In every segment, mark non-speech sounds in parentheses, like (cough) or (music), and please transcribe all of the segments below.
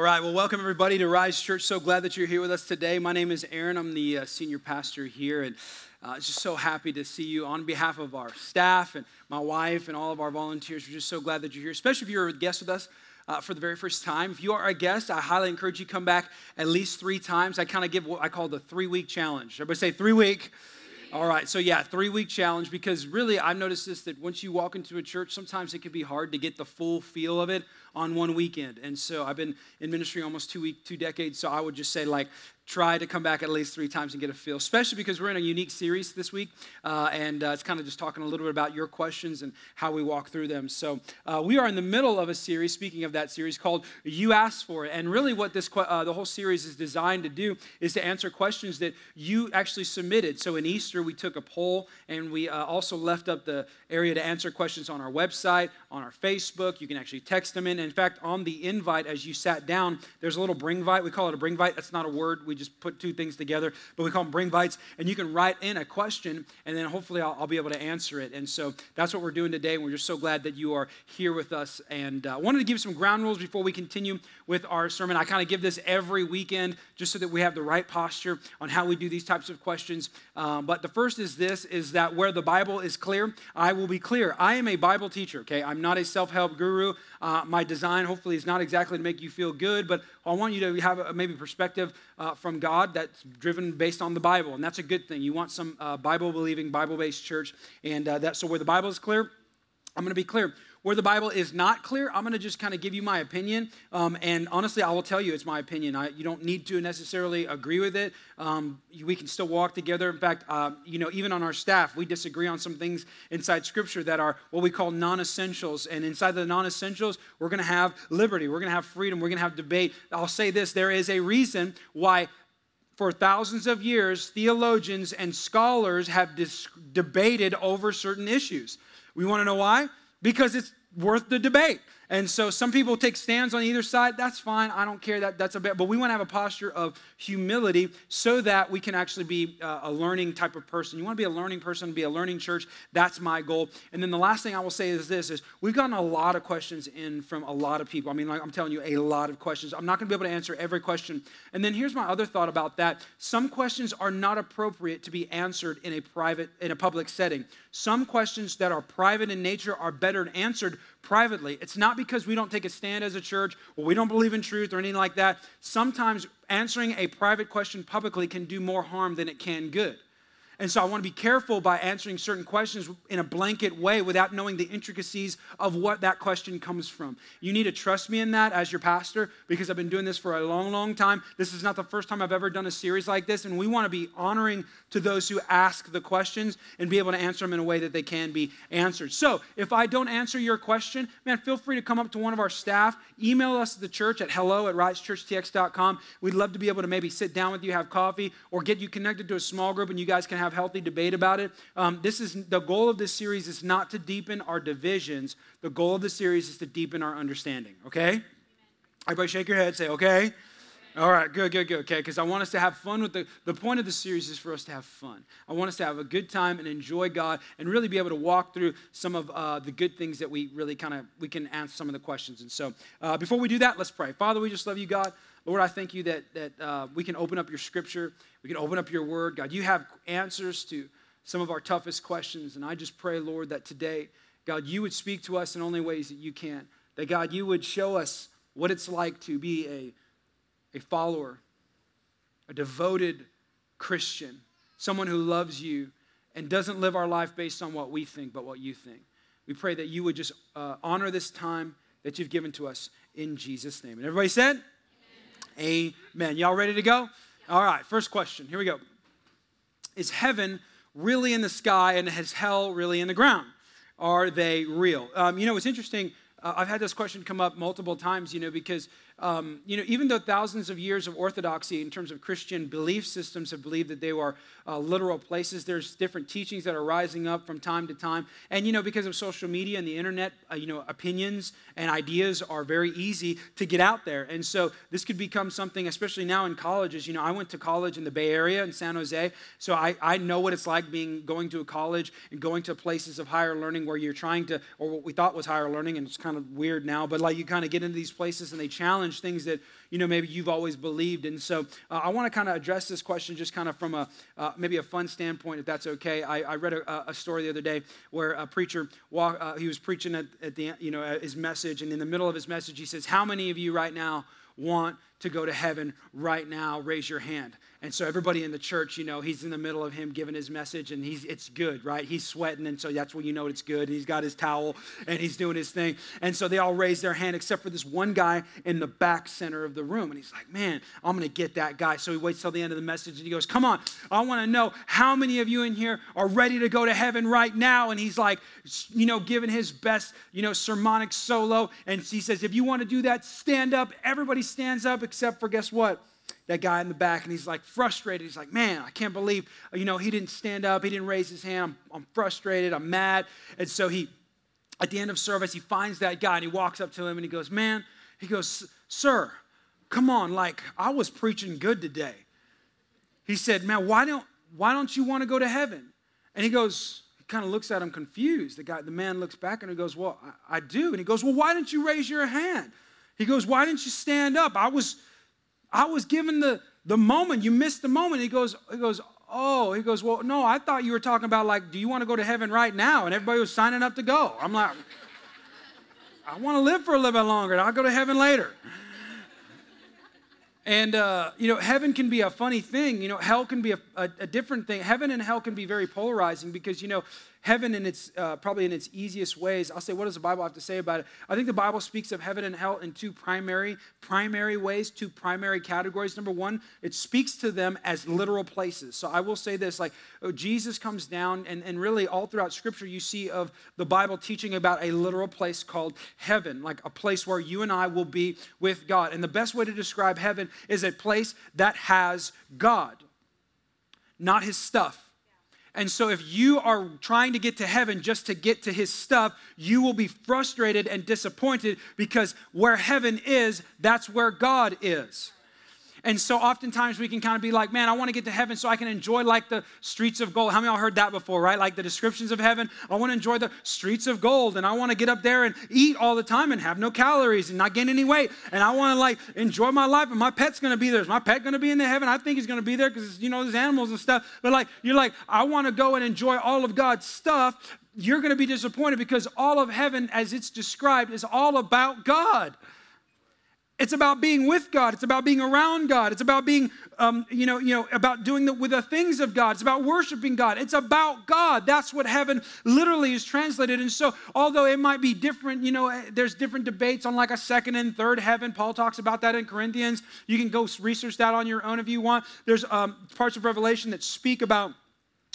All right, well, welcome everybody to Rise Church. So glad that you're here with us today. My name is Aaron, I'm the uh, senior pastor here, and uh, just so happy to see you on behalf of our staff and my wife and all of our volunteers. We're just so glad that you're here, especially if you're a guest with us. Uh, for the very first time. If you are a guest, I highly encourage you come back at least three times. I kind of give what I call the three week challenge. Everybody say three week. All right, so yeah, three week challenge because really I've noticed this that once you walk into a church, sometimes it can be hard to get the full feel of it on one weekend. And so I've been in ministry almost two week, two decades. So I would just say like try to come back at least three times and get a feel, especially because we're in a unique series this week. Uh, and uh, it's kind of just talking a little bit about your questions and how we walk through them. So uh, we are in the middle of a series, speaking of that series, called You Asked For It. And really, what this uh, the whole series is designed to do is to answer questions that you actually submitted. So in Easter, we took a poll and we uh, also left up the area to answer questions on our website, on our Facebook. You can actually text them in. In fact, on the invite, as you sat down, there's a little bring vite. We call it a bring vite. That's not a word. We just put two things together, but we call them bring vites. And you can write in a question, and then hopefully I'll, I'll be able to answer it. And so that's what we're doing today. And we're just so glad that you are here with us. And I uh, wanted to give some ground rules before we continue with our sermon. I kind of give this every weekend just so that we have the right posture on how we do these types of questions. Um, but the first is this: is that where the Bible is clear, I will be clear. I am a Bible teacher. Okay, I'm not a self-help guru. Uh, my design, hopefully, is not exactly to make you feel good, but I want you to have a, maybe perspective uh, from God that's driven based on the Bible, and that's a good thing. You want some uh, Bible believing, Bible based church, and uh, that so where the Bible is clear, I'm going to be clear. Where the Bible is not clear, I'm going to just kind of give you my opinion. Um, and honestly, I will tell you it's my opinion. I, you don't need to necessarily agree with it. Um, we can still walk together. In fact, uh, you know, even on our staff, we disagree on some things inside Scripture that are what we call non-essentials. And inside the non-essentials, we're going to have liberty. We're going to have freedom. We're going to have debate. I'll say this: there is a reason why for thousands of years, theologians and scholars have dis- debated over certain issues. We want to know why? Because it's worth the debate. And so some people take stands on either side. That's fine. I don't care. That that's a bit. But we want to have a posture of humility so that we can actually be uh, a learning type of person. You want to be a learning person, be a learning church. That's my goal. And then the last thing I will say is this: is we've gotten a lot of questions in from a lot of people. I mean, like I'm telling you, a lot of questions. I'm not going to be able to answer every question. And then here's my other thought about that: some questions are not appropriate to be answered in a private, in a public setting. Some questions that are private in nature are better answered privately. It's not because we don't take a stand as a church or we don't believe in truth or anything like that. Sometimes answering a private question publicly can do more harm than it can good. And so I want to be careful by answering certain questions in a blanket way without knowing the intricacies of what that question comes from. You need to trust me in that as your pastor because I've been doing this for a long, long time. This is not the first time I've ever done a series like this, and we want to be honoring to those who ask the questions and be able to answer them in a way that they can be answered. So if I don't answer your question, man, feel free to come up to one of our staff, email us at the church at hello at risechurchtx.com. We'd love to be able to maybe sit down with you, have coffee, or get you connected to a small group and you guys can have have healthy debate about it. Um, this is the goal of this series is not to deepen our divisions. The goal of the series is to deepen our understanding. Okay? Everybody, shake your head. Say okay. All right, good, good, good. Okay, because I want us to have fun with the the point of the series is for us to have fun. I want us to have a good time and enjoy God and really be able to walk through some of uh, the good things that we really kind of we can answer some of the questions. And so, uh, before we do that, let's pray. Father, we just love you, God. Lord, I thank you that, that uh, we can open up your scripture, we can open up your word. God, you have answers to some of our toughest questions. And I just pray, Lord, that today, God, you would speak to us in only ways that you can. That, God, you would show us what it's like to be a, a follower, a devoted Christian, someone who loves you and doesn't live our life based on what we think, but what you think. We pray that you would just uh, honor this time that you've given to us in Jesus' name. And everybody said, Amen. Y'all ready to go? All right, first question. Here we go. Is heaven really in the sky and is hell really in the ground? Are they real? Um, you know, it's interesting. Uh, I've had this question come up multiple times, you know, because um, you know, even though thousands of years of orthodoxy in terms of Christian belief systems have believed that they were uh, literal places, there's different teachings that are rising up from time to time. And, you know, because of social media and the internet, uh, you know, opinions and ideas are very easy to get out there. And so this could become something, especially now in colleges. You know, I went to college in the Bay Area in San Jose, so I, I know what it's like being going to a college and going to places of higher learning where you're trying to, or what we thought was higher learning, and it's kind kind of weird now, but like you kind of get into these places and they challenge things that, you know, maybe you've always believed. And so uh, I want to kind of address this question just kind of from a uh, maybe a fun standpoint, if that's okay. I, I read a, a, story the other day where a preacher, walk, uh, he was preaching at, at the, you know, his message, and in the middle of his message, he says, How many of you right now want to go to heaven right now? Raise your hand. And so everybody in the church, you know, he's in the middle of him giving his message and he's it's good, right? He's sweating and so that's when you know it's good. He's got his towel and he's doing his thing. And so they all raise their hand except for this one guy in the back center of the room. And he's like, "Man, I'm to get that guy." So he waits till the end of the message and he goes, "Come on. I want to know how many of you in here are ready to go to heaven right now?" And he's like, you know, giving his best, you know, sermonic solo and he says, "If you want to do that, stand up." Everybody stands up except for guess what? that guy in the back and he's like frustrated. He's like, man, I can't believe, you know, he didn't stand up. He didn't raise his hand. I'm, I'm frustrated. I'm mad. And so he, at the end of service, he finds that guy and he walks up to him and he goes, man, he goes, sir, come on. Like, I was preaching good today. He said, man, why don't, why don't you want to go to heaven? And he goes, he kind of looks at him confused. The guy, the man looks back and he goes, well, I, I do. And he goes, well, why didn't you raise your hand? He goes, why didn't you stand up? I was, I was given the, the moment. You missed the moment. He goes, he goes, oh, he goes, well, no, I thought you were talking about like, do you want to go to heaven right now? And everybody was signing up to go. I'm like, I want to live for a little bit longer. I'll go to heaven later. And, uh, you know, heaven can be a funny thing. You know, hell can be a, a, a different thing. Heaven and hell can be very polarizing because, you know, heaven in its uh, probably in its easiest ways. I'll say what does the bible have to say about it? I think the bible speaks of heaven and hell in two primary primary ways two primary categories. Number one it speaks to them as literal places. So i will say this like oh, jesus comes down and, and really all throughout scripture you see of the bible teaching about a literal place called heaven like a place where you and i will be with god. And the best way to describe heaven is a place that has god not his stuff and so, if you are trying to get to heaven just to get to his stuff, you will be frustrated and disappointed because where heaven is, that's where God is. And so oftentimes we can kind of be like, man, I want to get to heaven so I can enjoy like the streets of gold. How many of y'all heard that before, right? Like the descriptions of heaven. I want to enjoy the streets of gold and I want to get up there and eat all the time and have no calories and not gain any weight. And I want to like enjoy my life and my pet's going to be there. Is my pet going to be in the heaven? I think he's going to be there because, you know, there's animals and stuff. But like, you're like, I want to go and enjoy all of God's stuff. You're going to be disappointed because all of heaven, as it's described, is all about God. It's about being with God. It's about being around God. It's about being, um, you know, you know, about doing the, with the things of God. It's about worshiping God. It's about God. That's what heaven literally is translated. And so, although it might be different, you know, eh, there's different debates on like a second and third heaven. Paul talks about that in Corinthians. You can go research that on your own if you want. There's um, parts of Revelation that speak about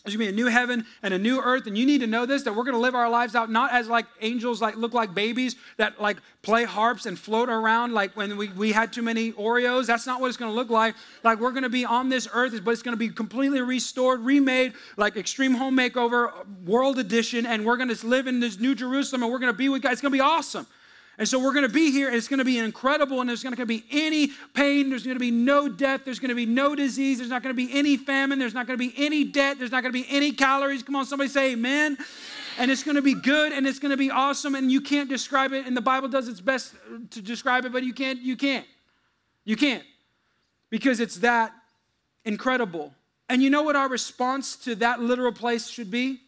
there's gonna be a new heaven and a new earth, and you need to know this that we're gonna live our lives out not as like angels, like look like babies that like play harps and float around like when we, we had too many Oreos. That's not what it's gonna look like. Like we're gonna be on this earth, but it's gonna be completely restored, remade, like extreme home makeover, world edition, and we're gonna live in this new Jerusalem and we're gonna be with God. It's gonna be awesome. And so we're going to be here, and it's going to be incredible, and there's going to be any pain, there's going to be no death, there's going to be no disease, there's not going to be any famine, there's not going to be any debt, there's not going to be any calories. Come on, somebody say amen. And it's going to be good and it's going to be awesome, and you can't describe it, and the Bible does its best to describe it, but you can't, you can't. You can't. Because it's that incredible. And you know what our response to that literal place should be?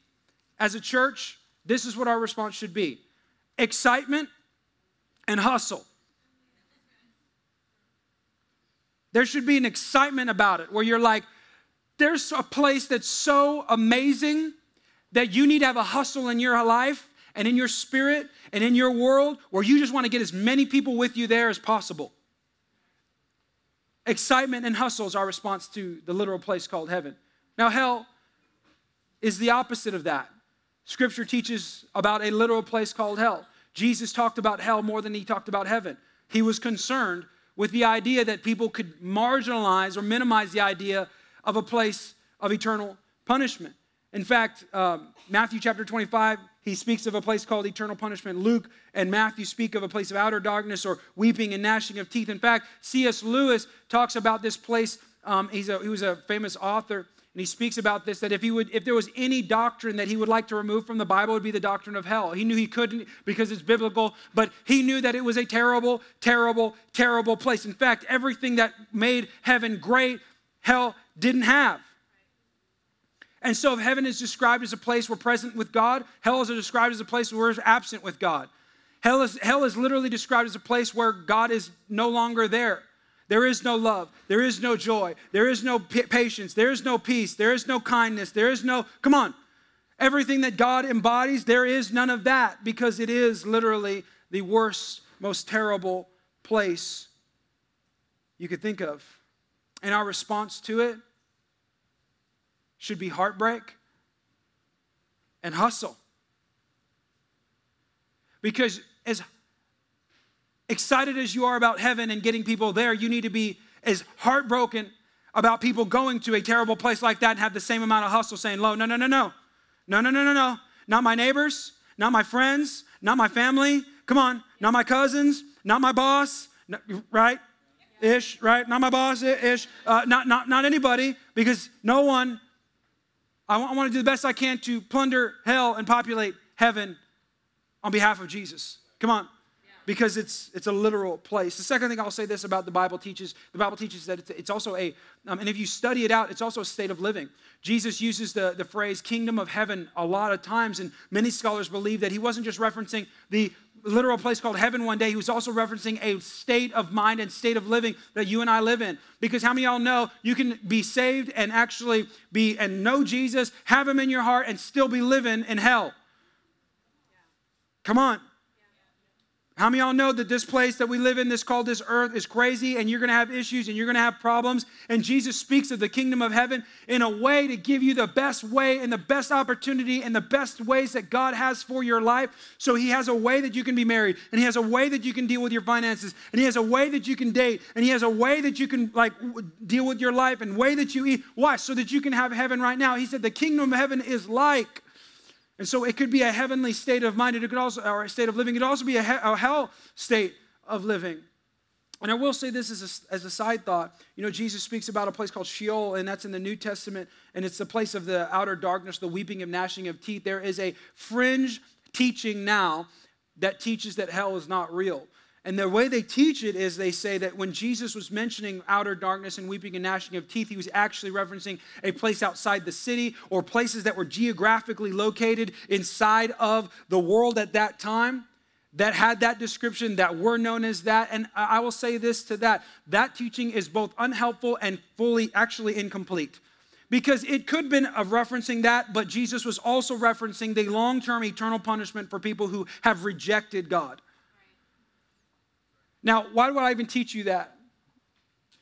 As a church, this is what our response should be excitement and hustle. There should be an excitement about it where you're like, there's a place that's so amazing that you need to have a hustle in your life and in your spirit and in your world where you just want to get as many people with you there as possible. Excitement and hustle is our response to the literal place called heaven. Now, hell is the opposite of that. Scripture teaches about a literal place called hell. Jesus talked about hell more than he talked about heaven. He was concerned with the idea that people could marginalize or minimize the idea of a place of eternal punishment. In fact, um, Matthew chapter 25, he speaks of a place called eternal punishment. Luke and Matthew speak of a place of outer darkness or weeping and gnashing of teeth. In fact, C.S. Lewis talks about this place. Um, a, he was a famous author and he speaks about this that if he would if there was any doctrine that he would like to remove from the bible it would be the doctrine of hell. He knew he couldn't because it's biblical but he knew that it was a terrible terrible terrible place. In fact everything that made heaven great hell didn't have. And so if heaven is described as a place we're present with god hell is described as a place where we're absent with god. Hell is, hell is literally described as a place where god is no longer there there is no love. There is no joy. There is no patience. There is no peace. There is no kindness. There is no, come on. Everything that God embodies, there is none of that because it is literally the worst, most terrible place you could think of. And our response to it should be heartbreak and hustle. Because as excited as you are about heaven and getting people there, you need to be as heartbroken about people going to a terrible place like that and have the same amount of hustle saying, "Lo, no, no, no, no. No, no, no, no, no. Not my neighbors, not my friends, not my family. Come on, not my cousins, not my boss, right? Ish, right? Not my boss, ish. Uh, not, not, not anybody, because no one. I want, I want to do the best I can to plunder hell and populate heaven on behalf of Jesus. Come on because it's, it's a literal place. The second thing I'll say this about the Bible teaches the Bible teaches that it's, it's also a, um, and if you study it out, it's also a state of living. Jesus uses the, the phrase kingdom of heaven a lot of times, and many scholars believe that he wasn't just referencing the literal place called heaven one day, he was also referencing a state of mind and state of living that you and I live in. Because how many of y'all know you can be saved and actually be and know Jesus, have him in your heart, and still be living in hell? Come on. How many of y'all know that this place that we live in, this called this earth, is crazy and you're going to have issues and you're going to have problems? And Jesus speaks of the kingdom of heaven in a way to give you the best way and the best opportunity and the best ways that God has for your life. So He has a way that you can be married and He has a way that you can deal with your finances and He has a way that you can date and He has a way that you can like deal with your life and way that you eat. Why? So that you can have heaven right now. He said the kingdom of heaven is like and so it could be a heavenly state of mind, it could also, or a state of living. It could also be a, he- a hell state of living. And I will say this as a, as a side thought. You know, Jesus speaks about a place called Sheol, and that's in the New Testament, and it's the place of the outer darkness, the weeping and gnashing of teeth. There is a fringe teaching now that teaches that hell is not real. And the way they teach it is they say that when Jesus was mentioning outer darkness and weeping and gnashing of teeth, he was actually referencing a place outside the city or places that were geographically located inside of the world at that time that had that description that were known as that. And I will say this to that that teaching is both unhelpful and fully, actually incomplete. Because it could have been of referencing that, but Jesus was also referencing the long term eternal punishment for people who have rejected God. Now, why would I even teach you that?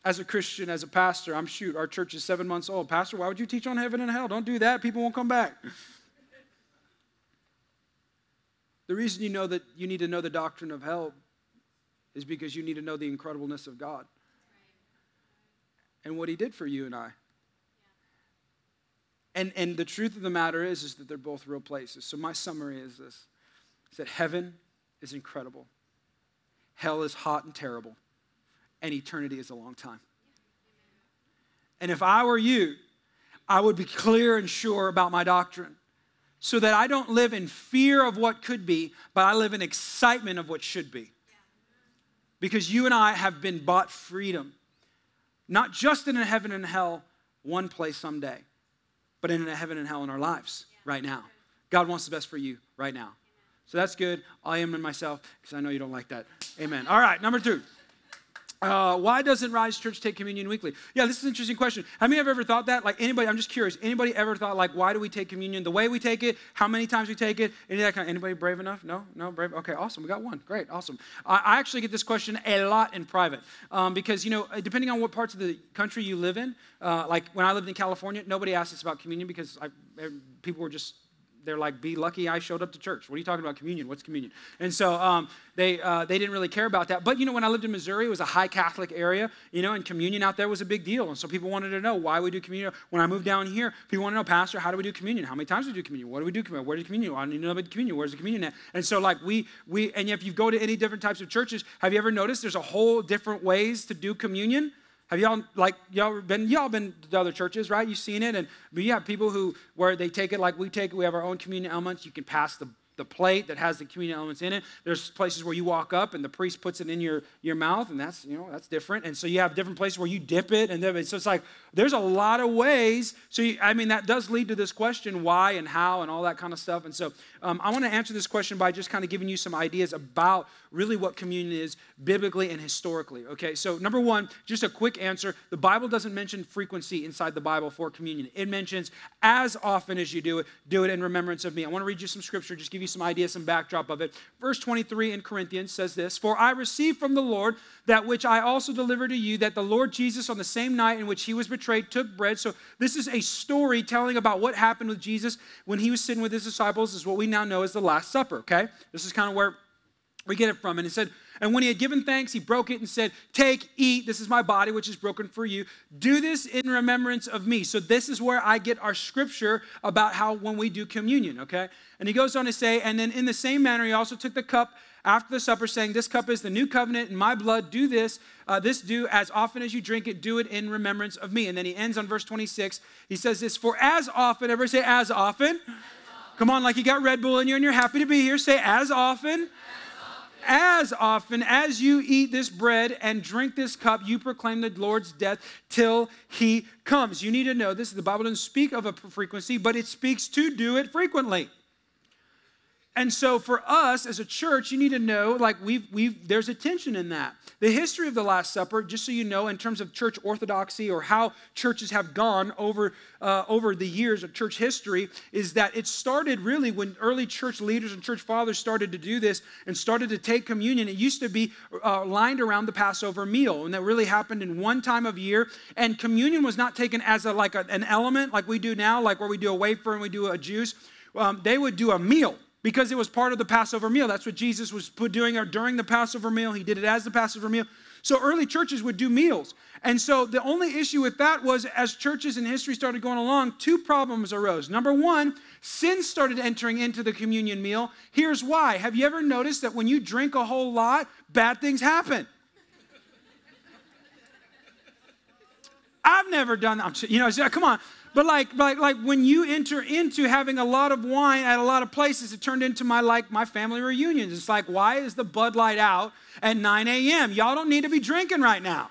As a Christian, as a pastor, I'm shoot, our church is seven months old. Pastor, why would you teach on heaven and hell? Don't do that. People won't come back. The reason you know that you need to know the doctrine of hell is because you need to know the incredibleness of God and what He did for you and I. And, and the truth of the matter is, is that they're both real places. So my summary is this: is that heaven is incredible. Hell is hot and terrible, and eternity is a long time. And if I were you, I would be clear and sure about my doctrine so that I don't live in fear of what could be, but I live in excitement of what should be. Because you and I have been bought freedom, not just in a heaven and hell, one place someday, but in a heaven and hell in our lives right now. God wants the best for you right now. So that's good. I am in myself because I know you don't like that. Amen. All right, number two. Uh, why doesn't Rise Church take communion weekly? Yeah, this is an interesting question. How many have ever thought that? Like anybody, I'm just curious. Anybody ever thought like, why do we take communion? The way we take it, how many times we take it, any that kind. Of, anybody brave enough? No, no, brave. Okay, awesome. We got one. Great, awesome. I, I actually get this question a lot in private um, because you know, depending on what parts of the country you live in, uh, like when I lived in California, nobody asked us about communion because I, people were just they're like, be lucky I showed up to church. What are you talking about communion? What's communion? And so um, they, uh, they didn't really care about that. But, you know, when I lived in Missouri, it was a high Catholic area, you know, and communion out there was a big deal. And so people wanted to know why we do communion. When I moved down here, people want to know, Pastor, how do we do communion? How many times do we do communion? What do we do communion? Where do communion? I don't need to know about communion. Where's the communion at? And so, like, we, we, and if you go to any different types of churches, have you ever noticed there's a whole different ways to do communion? Have y'all like y'all been y'all been to other churches, right? You've seen it, and we have people who where they take it like we take it. We have our own communion elements. You can pass the the plate that has the communion elements in it. There's places where you walk up and the priest puts it in your, your mouth, and that's, you know, that's different. And so you have different places where you dip it, and then, so it's like there's a lot of ways. So, you, I mean, that does lead to this question why and how and all that kind of stuff. And so um, I want to answer this question by just kind of giving you some ideas about really what communion is biblically and historically. Okay, so number one, just a quick answer the Bible doesn't mention frequency inside the Bible for communion, it mentions as often as you do it, do it in remembrance of me. I want to read you some scripture, just give you some ideas, some backdrop of it. Verse 23 in Corinthians says this For I received from the Lord that which I also delivered to you, that the Lord Jesus, on the same night in which he was betrayed, took bread. So this is a story telling about what happened with Jesus when he was sitting with his disciples, is what we now know as the Last Supper, okay? This is kind of where we get it from. And it said, and when he had given thanks, he broke it and said, Take, eat, this is my body, which is broken for you. Do this in remembrance of me. So, this is where I get our scripture about how when we do communion, okay? And he goes on to say, And then in the same manner, he also took the cup after the supper, saying, This cup is the new covenant in my blood. Do this, uh, this do as often as you drink it, do it in remembrance of me. And then he ends on verse 26. He says this, For as often, everybody say, As often. Come on, like you got Red Bull in you and you're happy to be here. Say, As often as often as you eat this bread and drink this cup, you proclaim the Lord's death till he comes. You need to know this. The Bible doesn't speak of a frequency, but it speaks to do it frequently. And so for us as a church, you need to know like we've, we've there's a tension in that. The history of the Last Supper, just so you know, in terms of church orthodoxy or how churches have gone over, uh, over the years of church history, is that it started really when early church leaders and church fathers started to do this and started to take communion. It used to be uh, lined around the Passover meal, and that really happened in one time of year. And communion was not taken as a, like a, an element like we do now, like where we do a wafer and we do a juice. Um, they would do a meal because it was part of the Passover meal. That's what Jesus was doing during the Passover meal. He did it as the Passover meal. So early churches would do meals. And so the only issue with that was as churches in history started going along, two problems arose. Number one, sin started entering into the communion meal. Here's why. Have you ever noticed that when you drink a whole lot, bad things happen? I've never done that. You know, come on. But like, like, like when you enter into having a lot of wine at a lot of places, it turned into my like my family reunions. It's like, why is the Bud Light out at 9 a.m.? Y'all don't need to be drinking right now.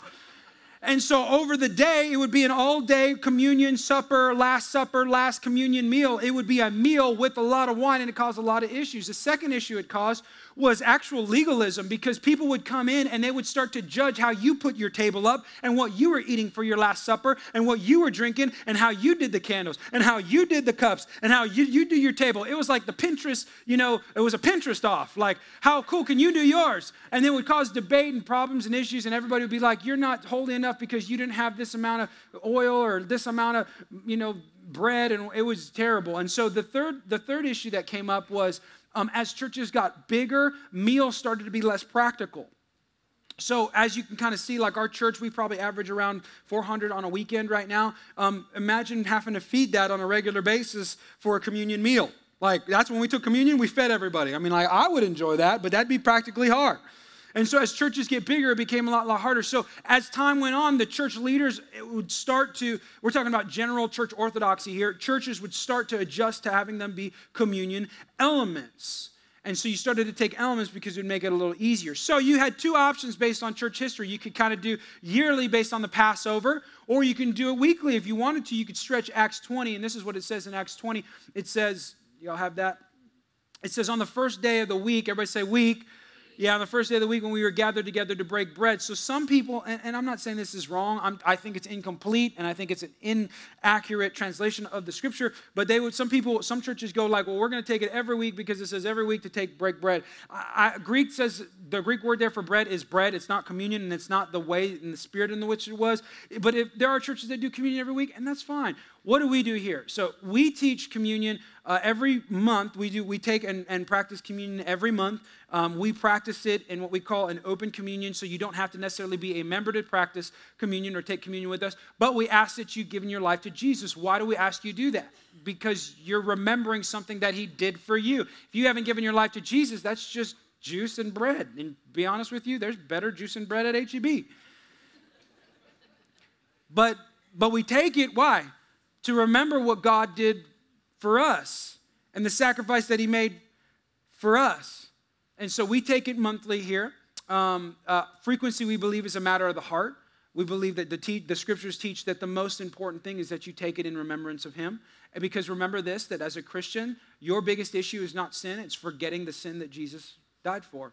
And so over the day, it would be an all day communion supper, last supper, last communion meal. It would be a meal with a lot of wine, and it caused a lot of issues. The second issue it caused was actual legalism because people would come in and they would start to judge how you put your table up and what you were eating for your last supper and what you were drinking and how you did the candles and how you did the cups and how you, you do your table. It was like the Pinterest, you know, it was a Pinterest off. Like, how cool can you do yours? And it would cause debate and problems and issues, and everybody would be like, you're not holy enough because you didn't have this amount of oil or this amount of, you know, bread and it was terrible and so the third the third issue that came up was um, as churches got bigger, meals started to be less practical. So, as you can kind of see, like our church, we probably average around 400 on a weekend right now. Um, imagine having to feed that on a regular basis for a communion meal. Like, that's when we took communion, we fed everybody. I mean, like, I would enjoy that, but that'd be practically hard. And so as churches get bigger, it became a lot, lot harder. So as time went on, the church leaders would start to, we're talking about general church orthodoxy here, churches would start to adjust to having them be communion elements. And so you started to take elements because it would make it a little easier. So you had two options based on church history. You could kind of do yearly based on the Passover, or you can do it weekly if you wanted to. You could stretch Acts 20, and this is what it says in Acts 20. It says, y'all have that? It says, on the first day of the week, everybody say week, yeah, on the first day of the week when we were gathered together to break bread. So some people, and, and I'm not saying this is wrong, I'm, i think it's incomplete and I think it's an inaccurate translation of the scripture, but they would, some people, some churches go like, well, we're going to take it every week because it says every week to take break bread. I, I, Greek says, the Greek word there for bread is bread. It's not communion and it's not the way and the spirit in which it was. But if there are churches that do communion every week, and that's fine. What do we do here? So we teach communion uh, every month. We do we take and, and practice communion every month. Um, we practice it in what we call an open communion, so you don't have to necessarily be a member to practice communion or take communion with us. But we ask that you've given your life to Jesus. Why do we ask you do that? Because you're remembering something that He did for you. If you haven't given your life to Jesus, that's just juice and bread. And be honest with you, there's better juice and bread at HEB. But but we take it why? To remember what God did for us and the sacrifice that He made for us. And so we take it monthly here. Um, uh, frequency, we believe, is a matter of the heart. We believe that the, te- the scriptures teach that the most important thing is that you take it in remembrance of Him. And because remember this, that as a Christian, your biggest issue is not sin, it's forgetting the sin that Jesus died for.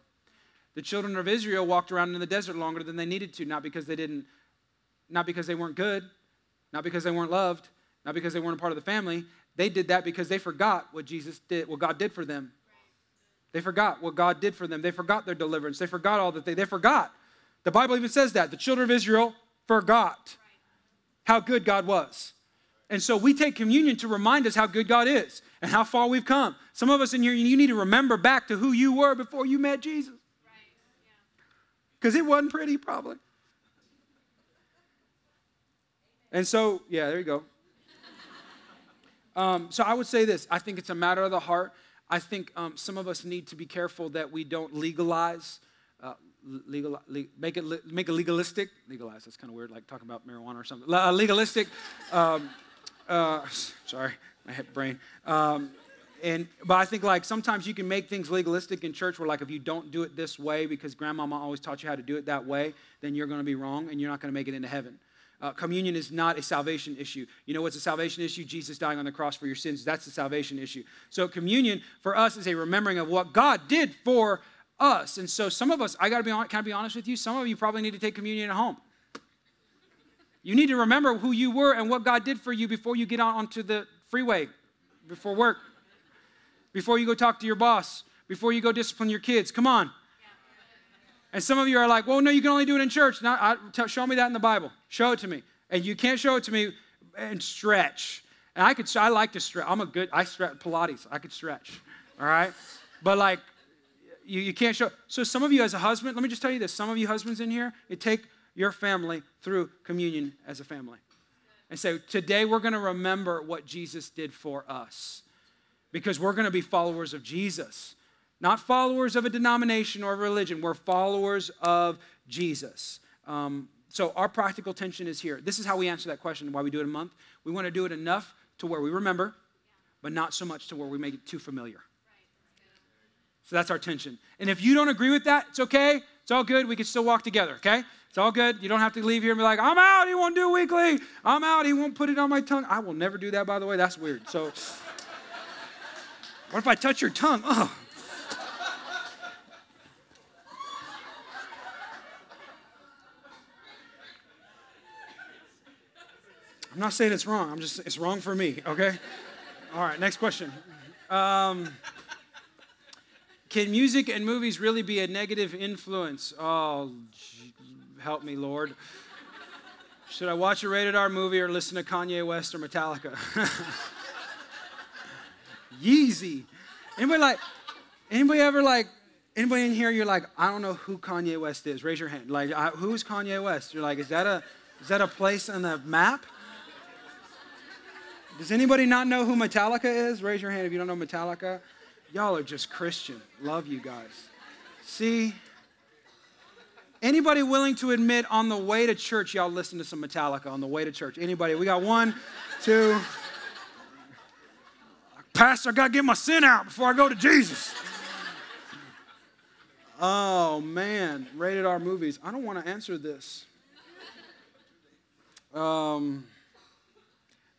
The children of Israel walked around in the desert longer than they needed to, not because they didn't, not because they weren't good, not because they weren't loved, not because they weren't a part of the family. They did that because they forgot what Jesus did, what God did for them. They forgot what God did for them. They forgot their deliverance. They forgot all that they they forgot. The Bible even says that the children of Israel forgot how good God was. And so we take communion to remind us how good God is and how far we've come. Some of us in here, you need to remember back to who you were before you met Jesus. Because it wasn't pretty, probably. And so, yeah, there you go. Um, so I would say this I think it's a matter of the heart. I think um, some of us need to be careful that we don't legalize, uh, legal, le- make, it, make it legalistic. Legalize, that's kind of weird, like talking about marijuana or something. Uh, legalistic, um, uh, sorry, my brain. Um, and, but I think like sometimes you can make things legalistic in church where like if you don't do it this way because grandmama always taught you how to do it that way, then you're going to be wrong and you're not going to make it into heaven. Uh, communion is not a salvation issue. You know what's a salvation issue? Jesus dying on the cross for your sins. That's the salvation issue. So, communion for us is a remembering of what God did for us. And so, some of us, I got to be honest, can I be honest with you? Some of you probably need to take communion at home. You need to remember who you were and what God did for you before you get out onto the freeway, before work, before you go talk to your boss, before you go discipline your kids. Come on. And some of you are like, well, no, you can only do it in church. Now, I, tell, show me that in the Bible. Show it to me. And you can't show it to me and stretch. And I could, I like to stretch. I'm a good, I stretch Pilates. I could stretch. All right. But like, you, you can't show. So some of you as a husband, let me just tell you this. Some of you husbands in here, you take your family through communion as a family. And so today we're going to remember what Jesus did for us because we're going to be followers of Jesus not followers of a denomination or a religion. We're followers of Jesus. Um, so our practical tension is here. This is how we answer that question why we do it a month. We want to do it enough to where we remember, but not so much to where we make it too familiar. So that's our tension. And if you don't agree with that, it's okay. It's all good. We can still walk together, okay? It's all good. You don't have to leave here and be like, I'm out. He won't do weekly. I'm out. He won't put it on my tongue. I will never do that, by the way. That's weird. So, (laughs) what if I touch your tongue? Oh. I'm not saying it's wrong. I'm just, it's wrong for me, okay? All right, next question. Um, can music and movies really be a negative influence? Oh, help me, Lord. Should I watch a rated R movie or listen to Kanye West or Metallica? (laughs) Yeezy. Anybody like, anybody ever like, anybody in here, you're like, I don't know who Kanye West is. Raise your hand. Like, who's Kanye West? You're like, is that a, is that a place on the map? Does anybody not know who Metallica is? Raise your hand if you don't know Metallica. Y'all are just Christian. Love you guys. See? Anybody willing to admit on the way to church, y'all listen to some Metallica on the way to church? Anybody? We got one, two. Pastor, I got to get my sin out before I go to Jesus. Oh, man. Rated R movies. I don't want to answer this. Um,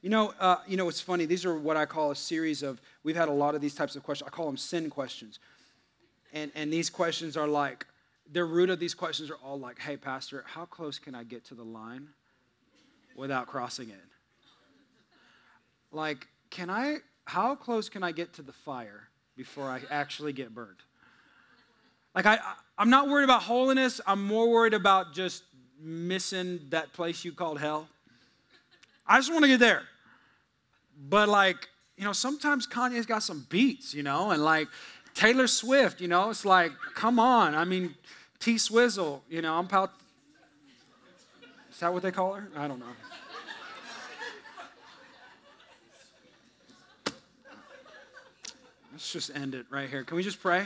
you know, uh, you know, it's funny. These are what I call a series of. We've had a lot of these types of questions. I call them sin questions, and and these questions are like the root of these questions are all like, "Hey, pastor, how close can I get to the line without crossing it? Like, can I? How close can I get to the fire before I actually get burned? Like, I I'm not worried about holiness. I'm more worried about just missing that place you called hell. I just want to get there. But like, you know, sometimes Kanye's got some beats, you know, and like Taylor Swift, you know, it's like, come on. I mean, T Swizzle, you know, I'm about. Is that what they call her? I don't know. Let's just end it right here. Can we just pray?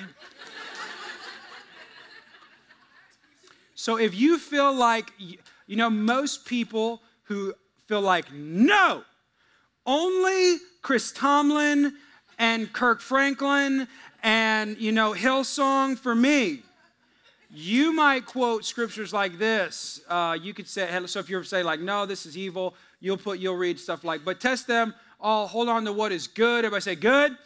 so if you feel like, you know, most people who feel like, no, only Chris Tomlin and Kirk Franklin and, you know, Hillsong for me. You might quote scriptures like this. Uh, you could say, so if you're say like, no, this is evil, you'll put, you'll read stuff like, but test them all, hold on to what is good. Everybody say good.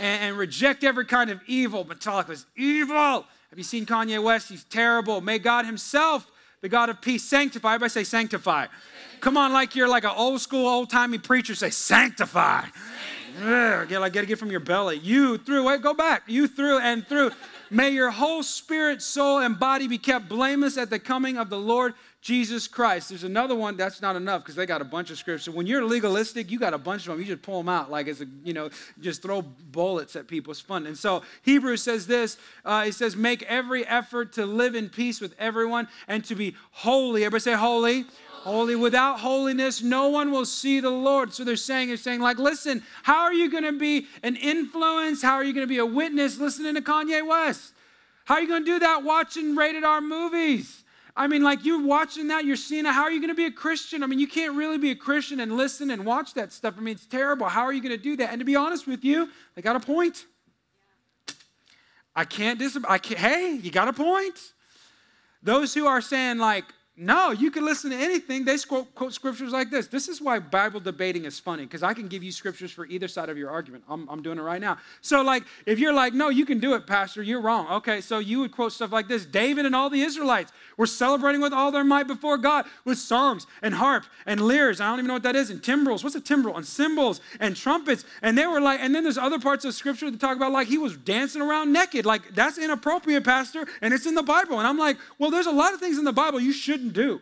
And, and reject every kind of evil. Metallica's evil. Have you seen Kanye West? He's terrible. May God himself, the God of peace, sanctify. Everybody say sanctify. Come on, like you're like an old school, old timey preacher, say sanctify. Ugh, get like get it get from your belly. You through wait, go back. You through and through. May your whole spirit, soul, and body be kept blameless at the coming of the Lord Jesus Christ. There's another one that's not enough because they got a bunch of scripture. When you're legalistic, you got a bunch of them. You just pull them out like it's a, you know, just throw bullets at people. It's fun. And so Hebrews says this uh, it says, make every effort to live in peace with everyone and to be holy. Everybody say holy. Holy. Holy without holiness, no one will see the Lord. So they're saying, they're saying, like, listen, how are you going to be an influence? How are you going to be a witness listening to Kanye West? How are you going to do that watching rated R movies? I mean, like you're watching that, you're seeing it. How are you going to be a Christian? I mean, you can't really be a Christian and listen and watch that stuff. I mean, it's terrible. How are you going to do that? And to be honest with you, they got a point. I can't dis. I can't. Hey, you got a point. Those who are saying like, no, you can listen to anything. They quote, quote scriptures like this. This is why Bible debating is funny, because I can give you scriptures for either side of your argument. I'm, I'm doing it right now. So, like, if you're like, no, you can do it, Pastor, you're wrong. Okay, so you would quote stuff like this David and all the Israelites were celebrating with all their might before God with songs and harp and lyres. I don't even know what that is, and timbrels. What's a timbrel? And cymbals and trumpets. And they were like, and then there's other parts of scripture that talk about like he was dancing around naked. Like, that's inappropriate, Pastor, and it's in the Bible. And I'm like, well, there's a lot of things in the Bible you shouldn't do.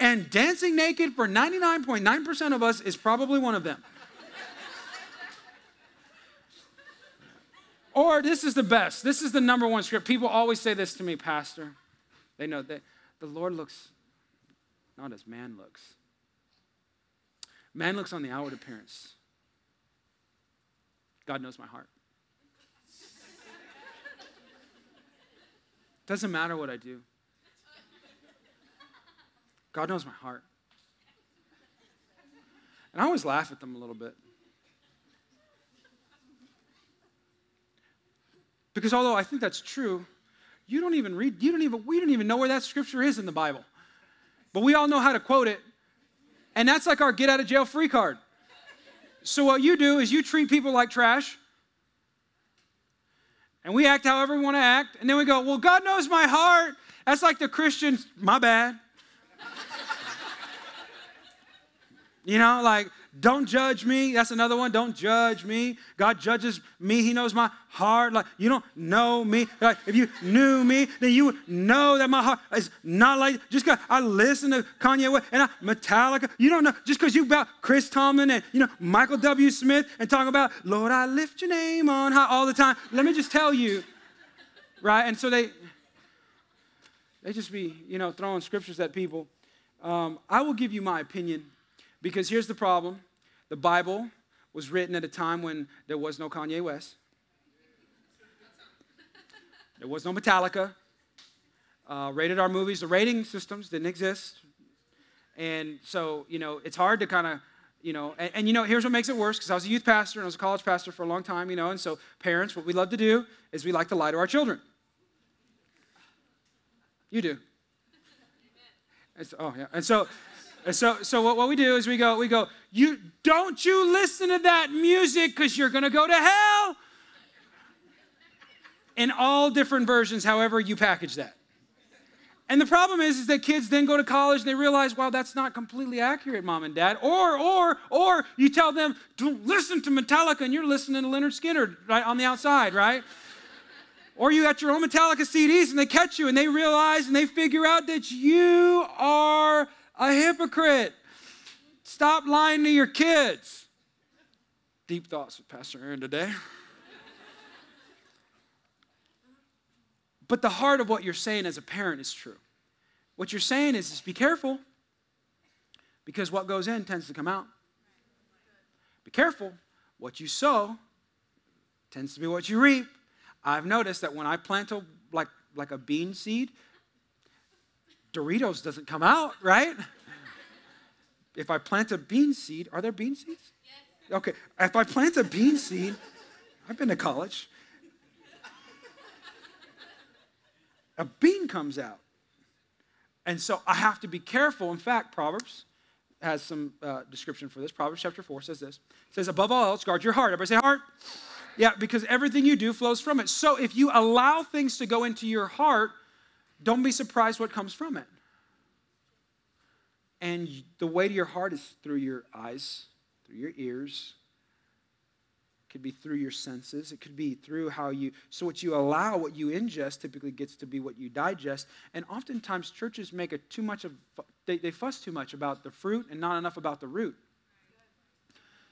And dancing naked for 99.9% of us is probably one of them. or this is the best. This is the number one script. People always say this to me, Pastor. They know that the Lord looks not as man looks. Man looks on the outward appearance. God knows my heart. Doesn't matter what I do. God knows my heart. And I always laugh at them a little bit. Because although I think that's true, you don't even read, you don't even, we don't even know where that scripture is in the Bible. But we all know how to quote it. And that's like our get out of jail free card. So what you do is you treat people like trash and we act however we want to act, and then we go, Well, God knows my heart. That's like the Christians, my bad. (laughs) you know, like, don't judge me. That's another one. Don't judge me. God judges me. He knows my heart. Like you don't know me. Like if you knew me, then you would know that my heart is not like just because I listen to Kanye West and I, Metallica. You don't know just because you about Chris Tomlin and you know Michael W. Smith and talk about Lord, I lift your name on high all the time. Let me just tell you, right? And so they they just be you know throwing scriptures at people. Um, I will give you my opinion because here's the problem the Bible was written at a time when there was no Kanye West, there was no Metallica. Uh, rated R movies, the rating systems didn't exist. And so, you know, it's hard to kind of, you know, and, and, you know, here's what makes it worse because I was a youth pastor and I was a college pastor for a long time, you know, and so parents, what we love to do is we like to lie to our children. You do. oh, yeah. And so, and so, so what, what we do is we go, we go, you don't you listen to that music because you're gonna go to hell. In all different versions, however you package that. And the problem is, is that kids then go to college and they realize, wow, that's not completely accurate, mom and dad. Or, or, or you tell them, don't listen to Metallica and you're listening to Lynyrd Skynyrd right on the outside, right? or you got your own Metallica CDs and they catch you and they realize and they figure out that you are a hypocrite. Stop lying to your kids. Deep thoughts with Pastor Aaron today. but the heart of what you're saying as a parent is true. What you're saying is, is be careful because what goes in tends to come out. Be careful. What you sow tends to be what you reap. I've noticed that when I plant a, like, like a bean seed, Doritos doesn't come out, right? If I plant a bean seed, are there bean seeds? Yes. Okay, if I plant a bean seed, I've been to college. A bean comes out. And so I have to be careful. In fact, Proverbs has some uh, description for this. Proverbs chapter 4 says this. It says, above all else, guard your heart. Everybody say heart. Yeah, because everything you do flows from it. So if you allow things to go into your heart, don't be surprised what comes from it. And the way to your heart is through your eyes, through your ears. It could be through your senses. It could be through how you. So, what you allow, what you ingest, typically gets to be what you digest. And oftentimes, churches make a too much of. They, they fuss too much about the fruit and not enough about the root.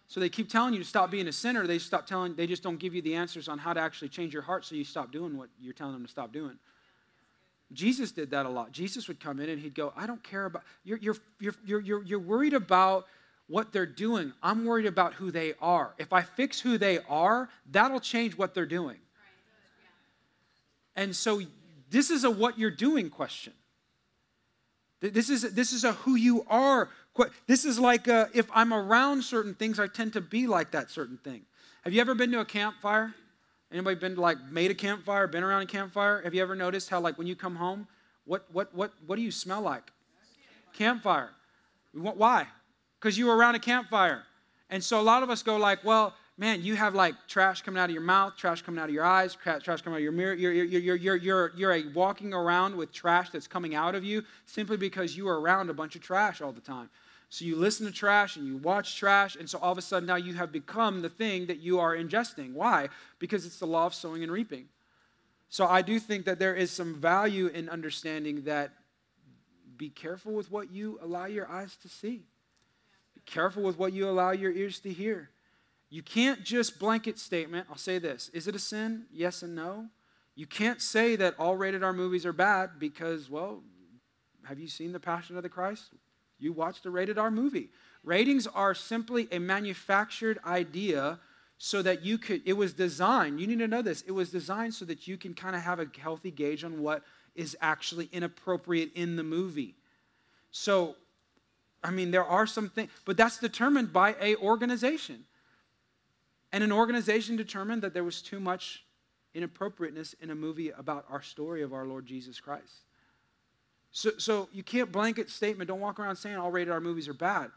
So they keep telling you to stop being a sinner. They stop telling. They just don't give you the answers on how to actually change your heart. So you stop doing what you're telling them to stop doing. Jesus did that a lot. Jesus would come in and he'd go, I don't care about, you're, you're, you're, you're, you're worried about what they're doing. I'm worried about who they are. If I fix who they are, that'll change what they're doing. And so this is a what you're doing question. This is, this is a who you are. This is like a, if I'm around certain things, I tend to be like that certain thing. Have you ever been to a campfire? Anybody been like made a campfire, been around a campfire? Have you ever noticed how like when you come home, what what what what do you smell like? Campfire. Why? Because you were around a campfire. And so a lot of us go like, well, man, you have like trash coming out of your mouth, trash coming out of your eyes, trash coming out of your mirror. You're, you're, you're, you're, you're, you're a walking around with trash that's coming out of you simply because you are around a bunch of trash all the time. So you listen to trash and you watch trash, and so all of a sudden now you have become the thing that you are ingesting. Why? Because it's the law of sowing and reaping. So I do think that there is some value in understanding that be careful with what you allow your eyes to see. Be careful with what you allow your ears to hear. You can't just blanket statement. I'll say this Is it a sin? Yes and no. You can't say that all rated R movies are bad because, well, have you seen The Passion of the Christ? You watched a rated R movie. Ratings are simply a manufactured idea so that you could, it was designed, you need to know this, it was designed so that you can kind of have a healthy gauge on what is actually inappropriate in the movie. So, I mean, there are some things, but that's determined by a organization. And an organization determined that there was too much inappropriateness in a movie about our story of our Lord Jesus Christ. So, so you can't blanket statement. Don't walk around saying all rated R movies are bad.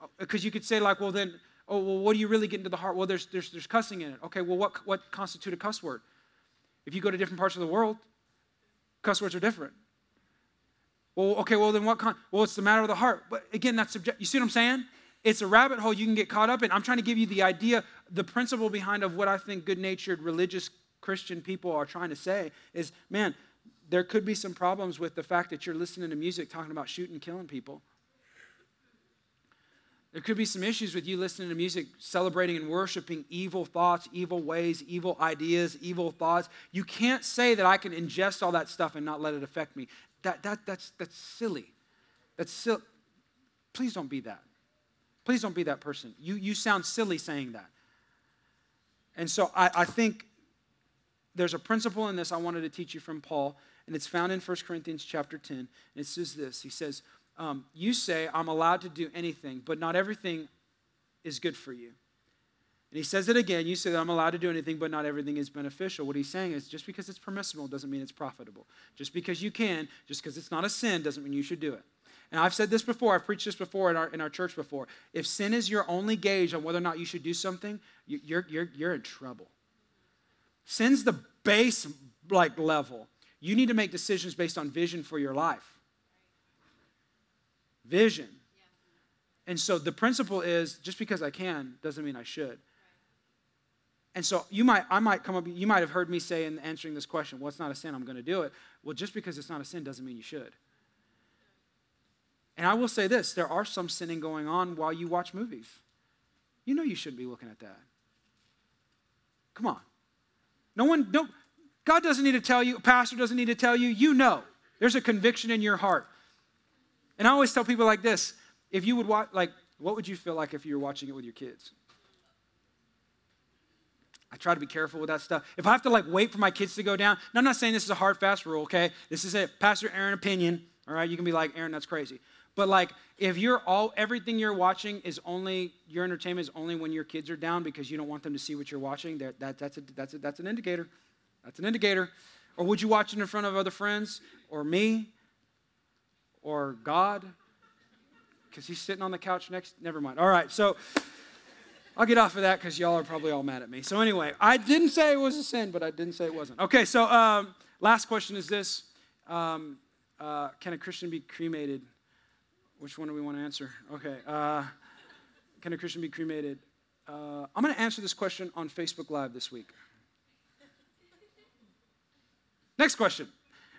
Uh, because you could say, like, well, then, oh, well, what do you really get into the heart? Well, there's, there's, there's cussing in it. Okay, well, what, what constitute a cuss word? If you go to different parts of the world, cuss words are different. Well, okay, well, then what kind? Well, it's the matter of the heart. But again, that's subject. You see what I'm saying? It's a rabbit hole you can get caught up in. I'm trying to give you the idea, the principle behind of what I think good natured religious Christian people are trying to say is, man, there could be some problems with the fact that you're listening to music talking about shooting, and killing people. There could be some issues with you listening to music, celebrating and worshiping evil thoughts, evil ways, evil ideas, evil thoughts. You can't say that I can ingest all that stuff and not let it affect me. That, that, that's, that's silly. That's silly. Please don't be that. Please don't be that person. You, you sound silly saying that. And so I, I think there's a principle in this I wanted to teach you from Paul and it's found in 1 Corinthians chapter 10. And it says this He says, um, You say, I'm allowed to do anything, but not everything is good for you. And he says it again. You say that I'm allowed to do anything, but not everything is beneficial. What he's saying is just because it's permissible doesn't mean it's profitable. Just because you can, just because it's not a sin, doesn't mean you should do it. And I've said this before, I've preached this before in our, in our church before. If sin is your only gauge on whether or not you should do something, you're, you're, you're in trouble. Sin's the base like level. You need to make decisions based on vision for your life. Vision. And so the principle is just because I can doesn't mean I should. And so you might, I might come up, you might have heard me say in answering this question, well, it's not a sin, I'm going to do it. Well, just because it's not a sin doesn't mean you should. And I will say this there are some sinning going on while you watch movies. You know you shouldn't be looking at that. Come on. No one, no, God doesn't need to tell you, a pastor doesn't need to tell you. You know. There's a conviction in your heart. And I always tell people like this if you would watch, like, what would you feel like if you were watching it with your kids? I try to be careful with that stuff. If I have to like wait for my kids to go down, I'm not saying this is a hard fast rule, okay? This is a Pastor Aaron opinion, all right? You can be like, Aaron, that's crazy. But like, if you're all everything you're watching is only your entertainment is only when your kids are down because you don't want them to see what you're watching, that, that that's a, that's a, that's an indicator. That's an indicator. Or would you watch it in front of other friends or me or God? Because he's sitting on the couch next. Never mind. All right, so I'll get off of that because y'all are probably all mad at me. So anyway, I didn't say it was a sin, but I didn't say it wasn't. Okay, so um, last question is this: um, uh, Can a Christian be cremated? Which one do we want to answer? Okay. Uh, can a Christian be cremated? Uh, I'm going to answer this question on Facebook Live this week. Next question.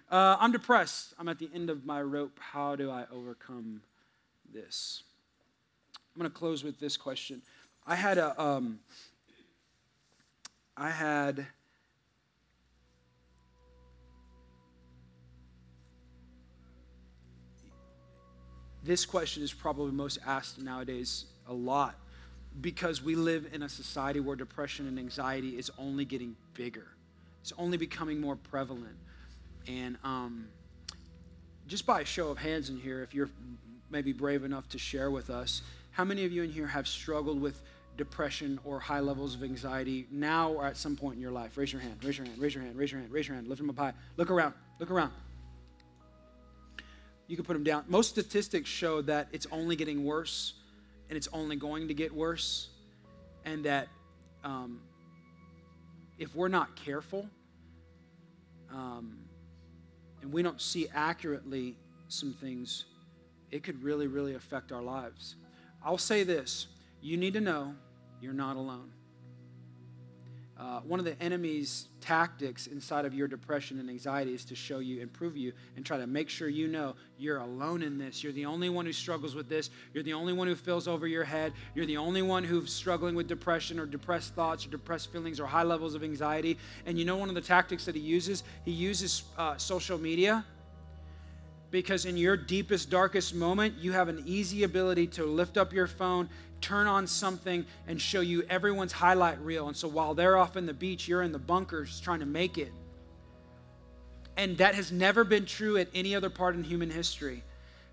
Uh, I'm depressed. I'm at the end of my rope. How do I overcome this? I'm going to close with this question. I had a, um, I had this question is probably most asked nowadays a lot because we live in a society where depression and anxiety is only getting bigger. It's only becoming more prevalent. And um, just by a show of hands in here, if you're maybe brave enough to share with us, how many of you in here have struggled with depression or high levels of anxiety now or at some point in your life? Raise your hand, raise your hand, raise your hand, raise your hand, raise your hand, lift them up high. Look around, look around you can put them down. Most statistics show that it's only getting worse and it's only going to get worse, and that um, if we're not careful um, and we don't see accurately some things, it could really, really affect our lives. I'll say this you need to know you're not alone. Uh, one of the enemy's tactics inside of your depression and anxiety is to show you, improve you, and try to make sure you know you're alone in this. You're the only one who struggles with this. You're the only one who feels over your head. You're the only one who's struggling with depression or depressed thoughts or depressed feelings or high levels of anxiety. And you know one of the tactics that he uses? He uses uh, social media because in your deepest, darkest moment, you have an easy ability to lift up your phone, turn on something, and show you everyone's highlight reel. And so while they're off in the beach, you're in the bunkers trying to make it. And that has never been true at any other part in human history.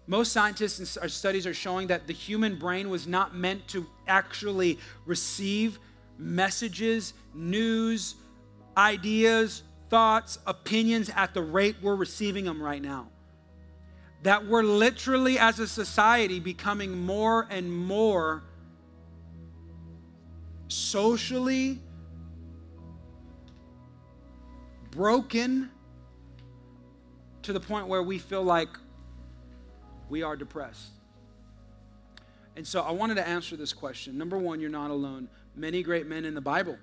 Most scientists and studies are showing that the human brain was not meant to actually receive messages, news, ideas, thoughts, opinions at the rate we're receiving them right now that we're literally, as a society, becoming more and more socially broken to the point where we feel like we are depressed. And so I wanted to answer this question. Number one, you're not alone. Many great men in the Bible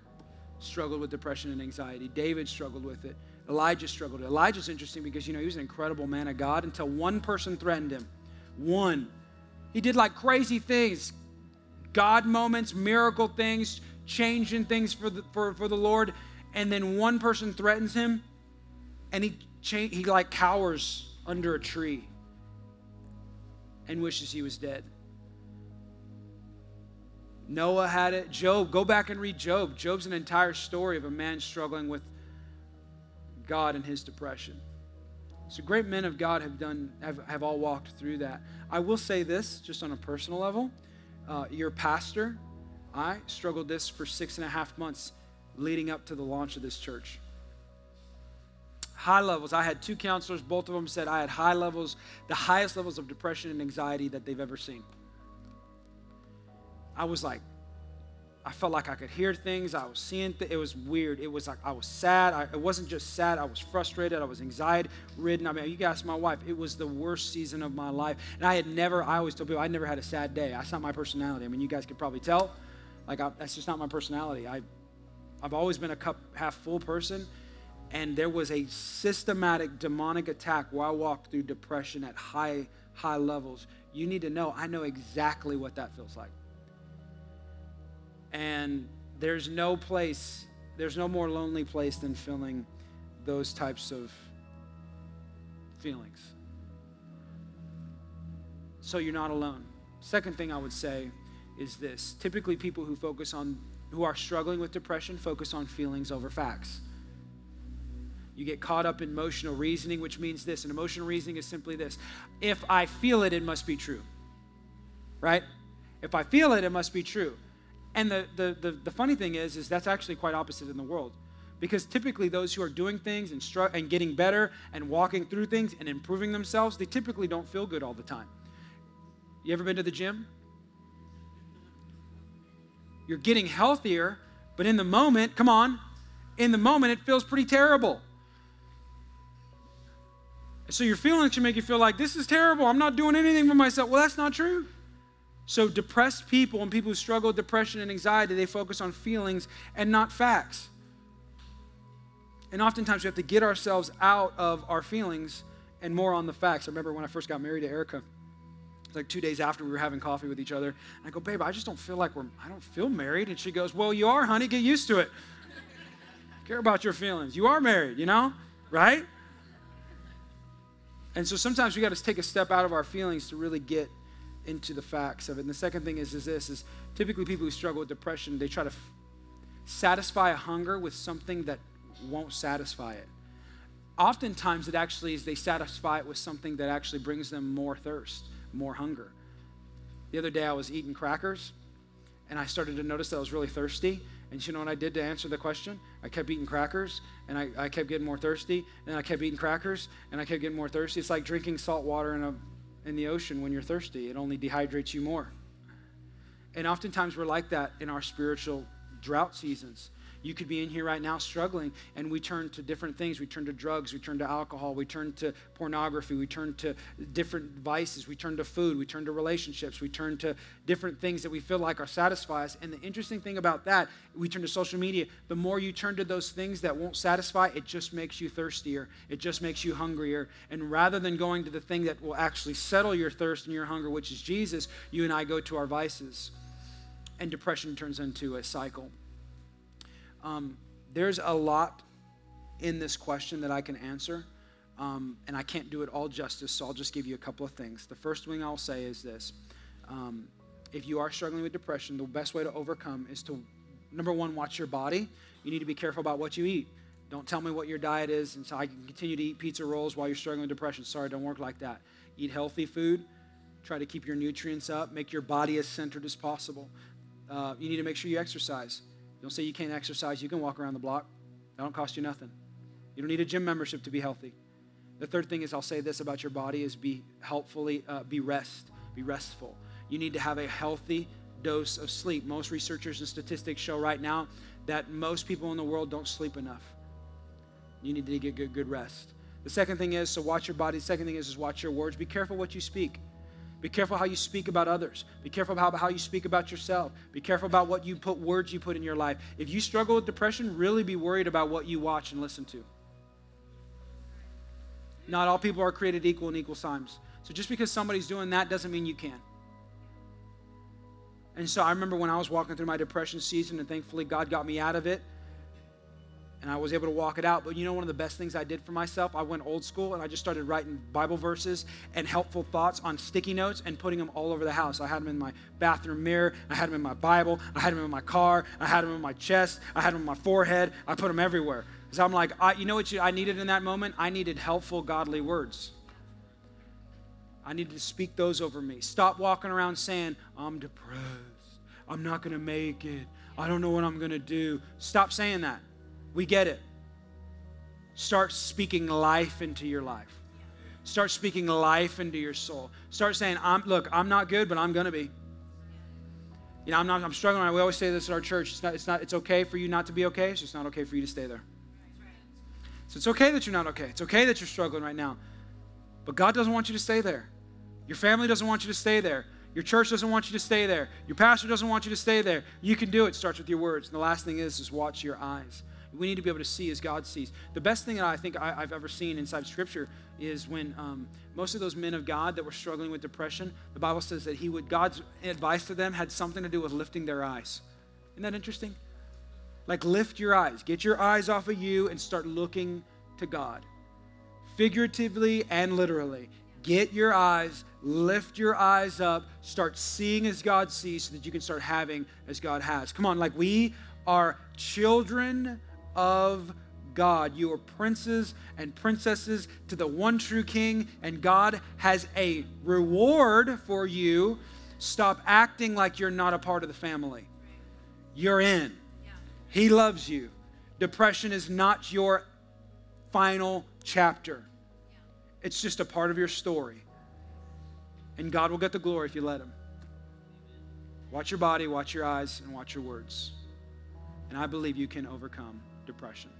struggled with depression and anxiety. David struggled with it. Elijah struggled. Elijah's interesting because, you know, he was an incredible man of God until one person threatened him. One. He did like crazy things God moments, miracle things, changing things for the, for, for the Lord. And then one person threatens him and he, cha- he like cowers under a tree and wishes he was dead. Noah had it. Job, go back and read Job. Job's an entire story of a man struggling with God and his depression. So great men of God have done have, have all walked through that. I will say this just on a personal level. Uh, your pastor, I struggled this for six and a half months leading up to the launch of this church. High levels. I had two counselors, both of them said I had high levels, the highest levels of depression and anxiety that they've ever seen. I was like, I felt like I could hear things. I was seeing things. It was weird. It was like I was sad. I, it wasn't just sad. I was frustrated. I was anxiety ridden. I mean, you guys, my wife, it was the worst season of my life. And I had never, I always tell people, I never had a sad day. That's not my personality. I mean, you guys could probably tell. Like, I, that's just not my personality. I, I've always been a cup half full person. And there was a systematic demonic attack where I walked through depression at high, high levels. You need to know, I know exactly what that feels like. And there's no place, there's no more lonely place than feeling those types of feelings. So you're not alone. Second thing I would say is this typically, people who focus on who are struggling with depression focus on feelings over facts. You get caught up in emotional reasoning, which means this. And emotional reasoning is simply this if I feel it, it must be true. Right? If I feel it, it must be true. And the, the, the, the funny thing is, is that's actually quite opposite in the world. Because typically those who are doing things and, str- and getting better and walking through things and improving themselves, they typically don't feel good all the time. You ever been to the gym? You're getting healthier, but in the moment, come on, in the moment it feels pretty terrible. So your feelings can make you feel like this is terrible. I'm not doing anything for myself. Well, that's not true. So depressed people and people who struggle with depression and anxiety, they focus on feelings and not facts. And oftentimes we have to get ourselves out of our feelings and more on the facts. I remember when I first got married to Erica. It's like two days after we were having coffee with each other. And I go, babe, I just don't feel like we're, I don't feel married. And she goes, well, you are, honey. Get used to it. Care about your feelings. You are married, you know? Right? And so sometimes we got to take a step out of our feelings to really get into the facts of it. And the second thing is, is this is typically people who struggle with depression, they try to f- satisfy a hunger with something that won't satisfy it. Oftentimes it actually is they satisfy it with something that actually brings them more thirst, more hunger. The other day I was eating crackers and I started to notice that I was really thirsty. And you know what I did to answer the question? I kept eating crackers and I, I kept getting more thirsty. And I kept eating crackers and I kept getting more thirsty. It's like drinking salt water in, a, in the ocean when you're thirsty, it only dehydrates you more. And oftentimes we're like that in our spiritual drought seasons. You could be in here right now struggling, and we turn to different things. We turn to drugs, we turn to alcohol, we turn to pornography, we turn to different vices, we turn to food, we turn to relationships, we turn to different things that we feel like are satisfy us. And the interesting thing about that, we turn to social media. The more you turn to those things that won't satisfy, it just makes you thirstier, it just makes you hungrier. And rather than going to the thing that will actually settle your thirst and your hunger, which is Jesus, you and I go to our vices. And depression turns into a cycle. Um, there's a lot in this question that I can answer, um, and I can't do it all justice, so I'll just give you a couple of things. The first thing I'll say is this um, if you are struggling with depression, the best way to overcome is to, number one, watch your body. You need to be careful about what you eat. Don't tell me what your diet is, and so I can continue to eat pizza rolls while you're struggling with depression. Sorry, don't work like that. Eat healthy food. Try to keep your nutrients up. Make your body as centered as possible. Uh, you need to make sure you exercise. Don't say you can't exercise. You can walk around the block. That don't cost you nothing. You don't need a gym membership to be healthy. The third thing is I'll say this about your body is be helpfully, uh, be rest, be restful. You need to have a healthy dose of sleep. Most researchers and statistics show right now that most people in the world don't sleep enough. You need to get good, good rest. The second thing is, so watch your body. The second thing is, is watch your words. Be careful what you speak. Be careful how you speak about others. Be careful about how you speak about yourself. Be careful about what you put words you put in your life. If you struggle with depression, really be worried about what you watch and listen to. Not all people are created equal in equal times. So just because somebody's doing that doesn't mean you can. And so I remember when I was walking through my depression season, and thankfully God got me out of it and I was able to walk it out. But you know, one of the best things I did for myself, I went old school and I just started writing Bible verses and helpful thoughts on sticky notes and putting them all over the house. I had them in my bathroom mirror, I had them in my Bible, I had them in my car, I had them in my chest, I had them in my forehead, I put them everywhere. Because I'm like, I, you know what you, I needed in that moment? I needed helpful, godly words. I needed to speak those over me. Stop walking around saying, I'm depressed. I'm not going to make it. I don't know what I'm going to do. Stop saying that. We get it. Start speaking life into your life. Start speaking life into your soul. Start saying, I'm, look, I'm not good, but I'm going to be. You know, I'm, not, I'm struggling. We always say this at our church. It's, not, it's, not, it's okay for you not to be okay. It's just not okay for you to stay there. So it's okay that you're not okay. It's okay that you're struggling right now. But God doesn't want you to stay there. Your family doesn't want you to stay there. Your church doesn't want you to stay there. Your pastor doesn't want you to stay there. You can do it. it starts with your words. And the last thing is, is watch your eyes. We need to be able to see as God sees. The best thing that I think I, have ever seen inside Scripture is when um, most of those men of God that were struggling with depression, the Bible says that He would God's advice to them had something to do with lifting their eyes. Isn't that interesting? Like lift your eyes, get your eyes off of you, and start looking to God, figuratively and literally. Get your eyes, lift your eyes up, start seeing as God sees so that you can start having as God has. Come on, like we are children of God. You are princes and princesses to the one true King, and God has a reward for you. Stop acting like you're not a part of the family. You're in. He loves you. Depression is not your final chapter, it's just a part of your story. And God will get the glory if you let Him. Watch your body, watch your eyes, and watch your words. And I believe you can overcome depression.